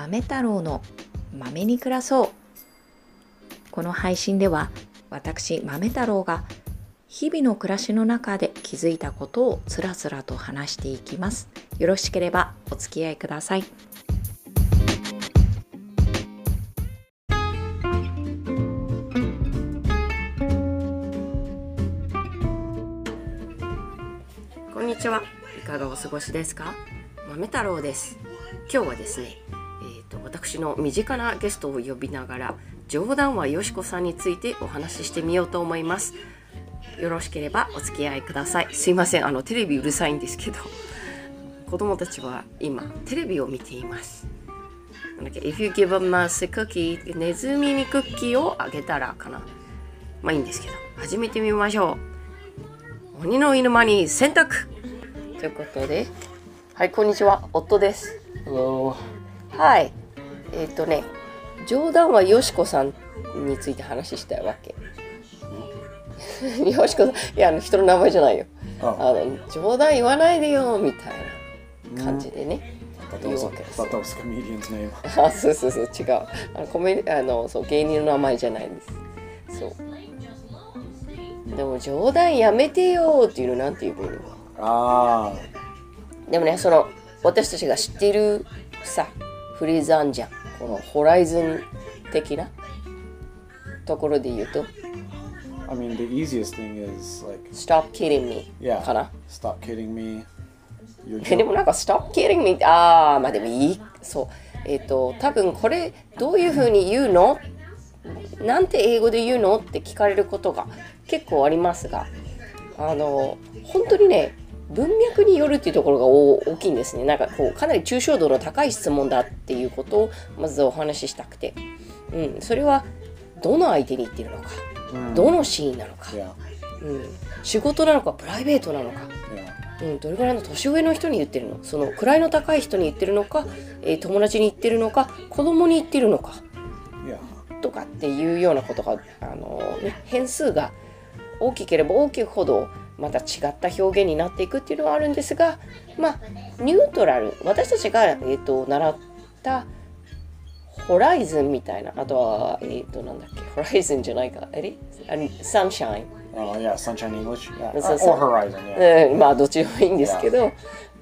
豆太郎の豆に暮らそう。この配信では私豆太郎が日々の暮らしの中で気づいたことをつらつらと話していきます。よろしければお付き合いください。こんにちは。いかがお過ごしですか？豆太郎です。今日はですね、私の身近なゲストを呼びながら冗談はよしこさんについてお話ししてみようと思います。よろしければお付き合いください。すいません。あのテレビうるさいんですけど。子供たちは今テレビを見ています。なんだっけ If you give a mouse a cookie ネズミにクッキーをあげたらかな。まあいいんですけど。始めてみましょう。鬼の犬間に洗濯ということで。はいこんにちは。夫です。Hello. はいえっ、とね冗談はよしこさんについて話したいわけ。よしこさんいやあの人の名前じゃないよ。Oh, あ。の冗談言わないでよみたいな感じでね.あそうそうそう違う。あのコメあのそう芸人の名前じゃないんです。そう。でも冗談やめてよっていうのなんて言えばいいの Ah, でもねその私たちが知っているさフレーズあんじゃんこのホライズン的なところで言うと I mean, the easiest thing is like, Stop kidding me yeah, かな stop kidding me. でもなんか Stop kidding me ああまあでもいい。そう。えっ、と多分これどういうふうに言うの？なんて英語で言うの？って聞かれることが結構ありますがあの本当にね文脈によるっていうところが大大きいんですね。なんかこうかなり抽象度の高い質問だっていうことをまずお話ししたくて、うん、それはどの相手に言ってるのか、どのシーンなのか、うん、仕事なのかプライベートなのか.うん、どれぐらいの年上の人に言ってるの？その位の高い人に言ってるのか、えー友達に言ってるのか子供に言ってるのか.とかっていうようなことが、あのね、変数が大きければ大きいほどまた違った表現になっていくっていうのはあるんですがまあニュートラル私たちが、えー、と習ったホライズンみたいなあとはえっ、ー、となんだっけホライズンじゃないかあれあれサンシャイン Oh, yeah, Sunshine English. Yeah. This Or, is- or Horizon, yeah. うん、まあどっちでもいいんですけど、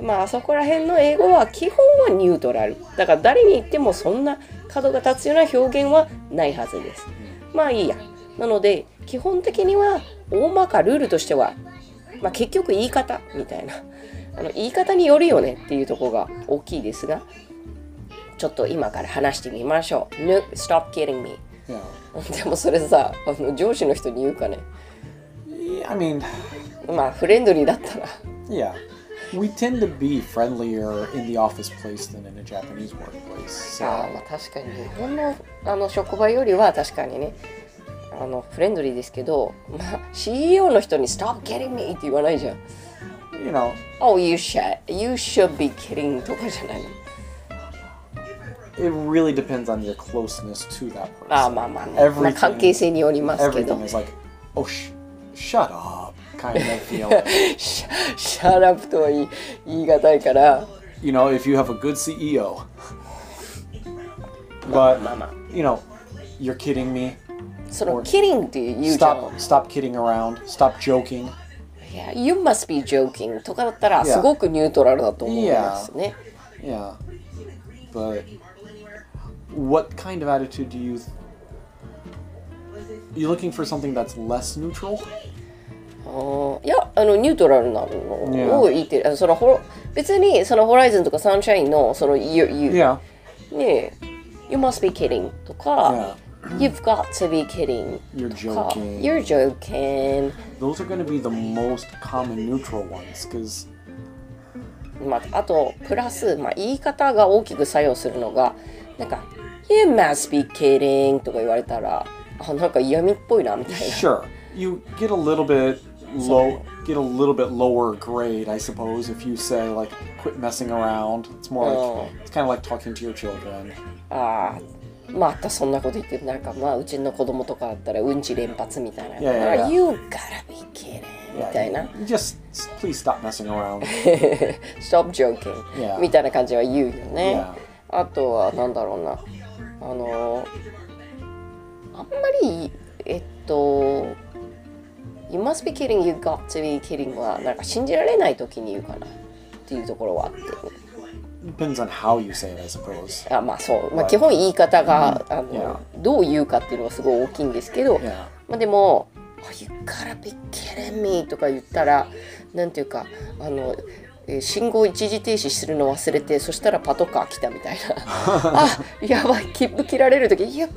まあそこら辺の英語は基本はニュートラルだから誰に言ってもそんな角が立つような表現はないはずですまあいいやなので基本的には大まかルールとしては、まあ、結局言い方みたいな。あの言い方によるよねっていうところが大きいですがちょっと今から話してみましょう、no, Stop kidding me. Yeah. でもそれさあの上司の人に言うかね。Yeah, I mean, まあフレンドリーだったら。Yeah. We tend to be friendlier in the office place than in a Japanese workplace. あ So, ーまあ確かに日本のあの職場よりは確かにねあのフレンドリーですけど、まあ、CEO の人に「Stop kidding me」って言わないじゃん you know,「Oh you should, you should be kidding」とかじゃないの it really depends on your closeness to that person. あーまあまあね、まあ、 Everything- 関係性によりますけど Everything is like, oh, sh- shut up, kind of feel. シャシャラップとは言い言い難いから you know, if you have a good CEO. But まあまあ you know, you're kidding me. その「kidding」って言うじゃん Stop, stop kidding around. Stop joking. いや「You must be joking」とかだったら Yeah. すごくニュートラルだと思いますね Yeah, but what kind of attitude do you? You looking for something that's less neutral? いやあのニュートラルなの Yeah. を言ってるあのそのほ別にそのホライズンとかサンシャインのその you, you, Yeah, ねえ You must be kidding とか、You've got to be kidding you're とか joking. You're joking Those are going to be the most common neutral ones because まあ、あとプラス、まあ、言い方が大きく作用するのがなんか You must be kidding とか言われたらあなんか嫌味っぽいなみたいな sure you get a little bit low, get a little bit lower grade, I suppose, if you say like quit messing around. It's more Oh. like it's kind of like talking to your children. ああ またそんなこと言ってなんかまあうちの子供とかだったらうんち連発みたいな。いやいやいや You gotta be kidding みたいな。Just please stop messing around. Stop joking、Yeah. みたいな感じは言うよね。あとはなんだろうなあのあんまりえっと「You must be kidding, you got to be kidding」はなんか信じられない時に言うかなっていうところはあって Depends on how you say it, I suppose. あまあそう、まあ、基本言い方が、あの.どう言うかっていうのがすごい大きいんですけど.まあ、でも「Oh, You gotta be kidding me」とか言ったらなんていうかあのえー信号一時停止するの忘れてそしたらパトカー来たみたいな あやばい切符切られる時「You gotta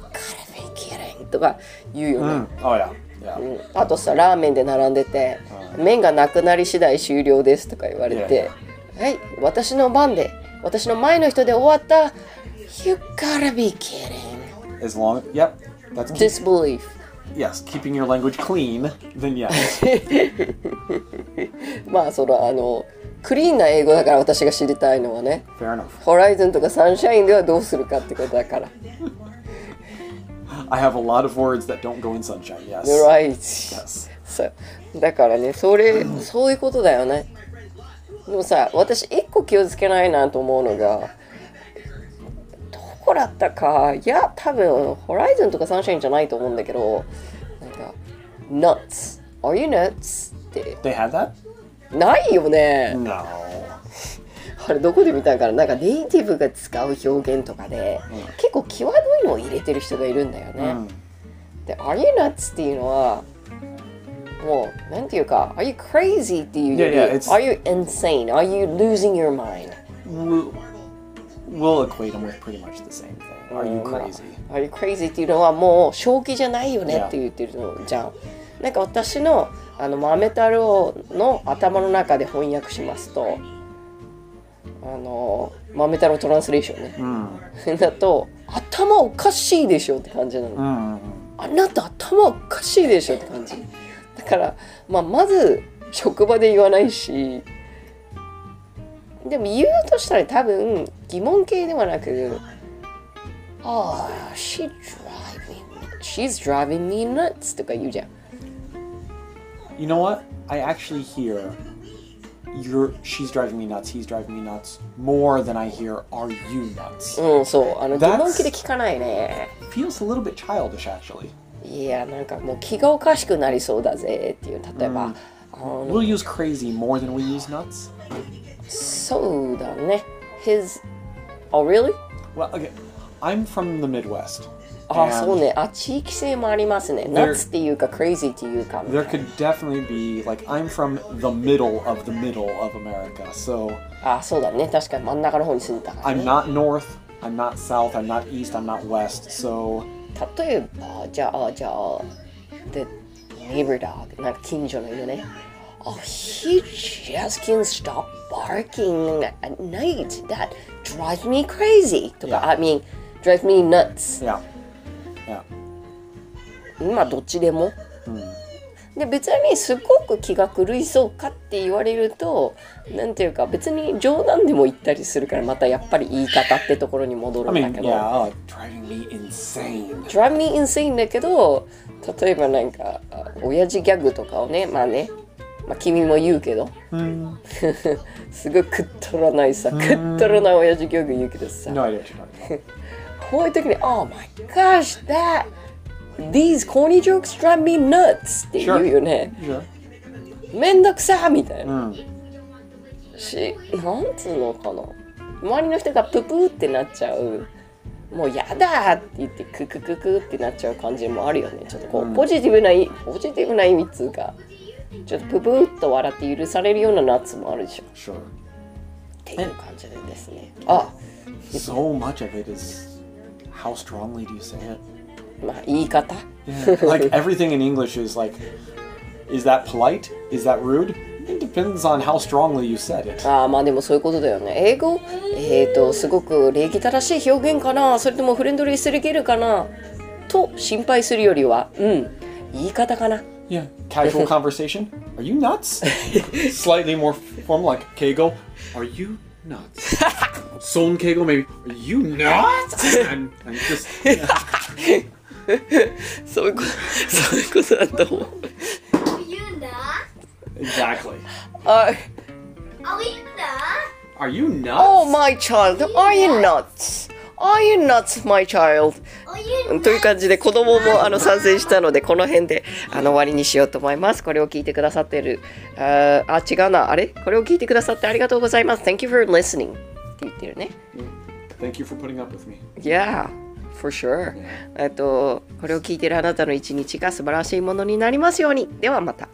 be kidding」とか言うよね、Mm. Oh yeah. Yeah. うんあとさラーメンで並んでて「麺がなくなり次第終了です」とか言われて「はい私の番で私の前の人で終わった」「You gotta be kidding」As long, yep. That's disbelief yes, keeping your language clean. Then yes. まあそのあのクリーンな英語だから私が知りたいのはね Fair enough. ホライズンとかサンシャインではどうするかってことだから I have a lot of words that don't go in sunshine. Yes. Right Yes. そうだからねそれそういうことだよねでもさ私一個気をつけないなと思うのがどこだったかいや多分ホライズンとかサンシャインじゃないと思うんだけどなんか「nuts are you nuts?」って They had that? ないよね No. あれどこで見たんかななんかネイティブが使う表現とかで、結構際どいのを入れてる人がいるんだよね。Mm. で「Are you nuts?」っていうのはもう、なんていうか、Are you crazy? っていうより、are you insane? Are you losing your mind? are you crazy、っていうのはもう正気じゃないよね、って言ってるのじゃん。なんか私の,あのマメ太郎の頭の中で翻訳しますと、あのマメ太郎トランスレーションね。だと、頭おかしいでしょって感じなの。あなた頭おかしいでしょって感じ。だから、まあ、まず職場で言わないしでも言うとしたら多分疑問形ではなく「ああ、she driving she's driving me nuts」とか言うじゃん You know what? I actually hear you're she's driving me nuts, he's driving me nuts more than I hear are you nuts. うんそうあの疑問形で聞かないね Feels a little bit childish actually. いやなんかもう気がおかしくなりそうだぜっていう例えば、あの We'll use crazy more than we use nuts. そうだね。His... Oh, really? Well, okay, I'm from the Midwest. あ、 and そうね。あ、地域性もありますね。 There- nuts っていうか crazy っていうか。 There could definitely be like I'm from the middle of the middle of America, so あ、そうだね。確かに真ん中の方に住んでたから、 I'm ね。 not north, I'm not south, I'm not east, I'm not west. So 例えば、じゃあ、じゃあ、the neighbor dog、なんか近所の犬ね。Oh, he just can't stop barking at night. That drives me crazy. とか. I mean, drives me nuts. yeah, yeah. まあどっちでも、で別にすごく気が狂いそうかって言われるとなんていうか別に冗談でも言ったりするからまたやっぱり言い方ってところに戻る I んだ mean, けど、yeah, uh, driving me insane. drive me insane だけど例えばなんかあ親父ギャグとかをねまあねまあ君も言うけど、すごいくっとらないさくっとらない親父ギャグ言うけどさ.こ ういう時に「Oh my gosh that these corny jokes drive me nuts」って言うよね。Sure. めんどくさみたいな、Mm. しなんつうのかな周りの人がププーってなっちゃうもうやだって言ってククククってなっちゃう感じもあるよねちょっとこう、ポジティブな意ポジティブな意味っつうかちょっとププーっと笑って許されるようなナッツもあるでしょ Sure. っていう感じでですねあ So much of it is how strongly do you say it? Yeah. like everything in English is like, is that polite? Is that rude? It depends on how strongly you said it. ああまあでもそういうことだよね英語えっ、とすごく礼儀正しい表現かなそれともフレンドリーすぎるかなと心配するよりはうん言い方かな Yeah. Casual conversation. Are you nuts? Slightly more formal, like Keigo. Are you nuts? Son Keigo, maybe. Are you nuts? and, and just. そういうことそういうことだと思う Are you nuts? Exactly. あ Are you nuts? Are you nuts? Oh, my child, are you nuts? Are you nuts, my child? という感じで子供もあの参戦したのでこの辺であの終わりにしようと思います。これを聞いてくださっているああ違うなあれこれを聞いてくださってありがとうございます。Thank you for listening って言ってるね。Thank you for putting up with me. Yeah, for sure. えっとこれを聞いているあなたの一日が素晴らしいものになりますように。ではまた。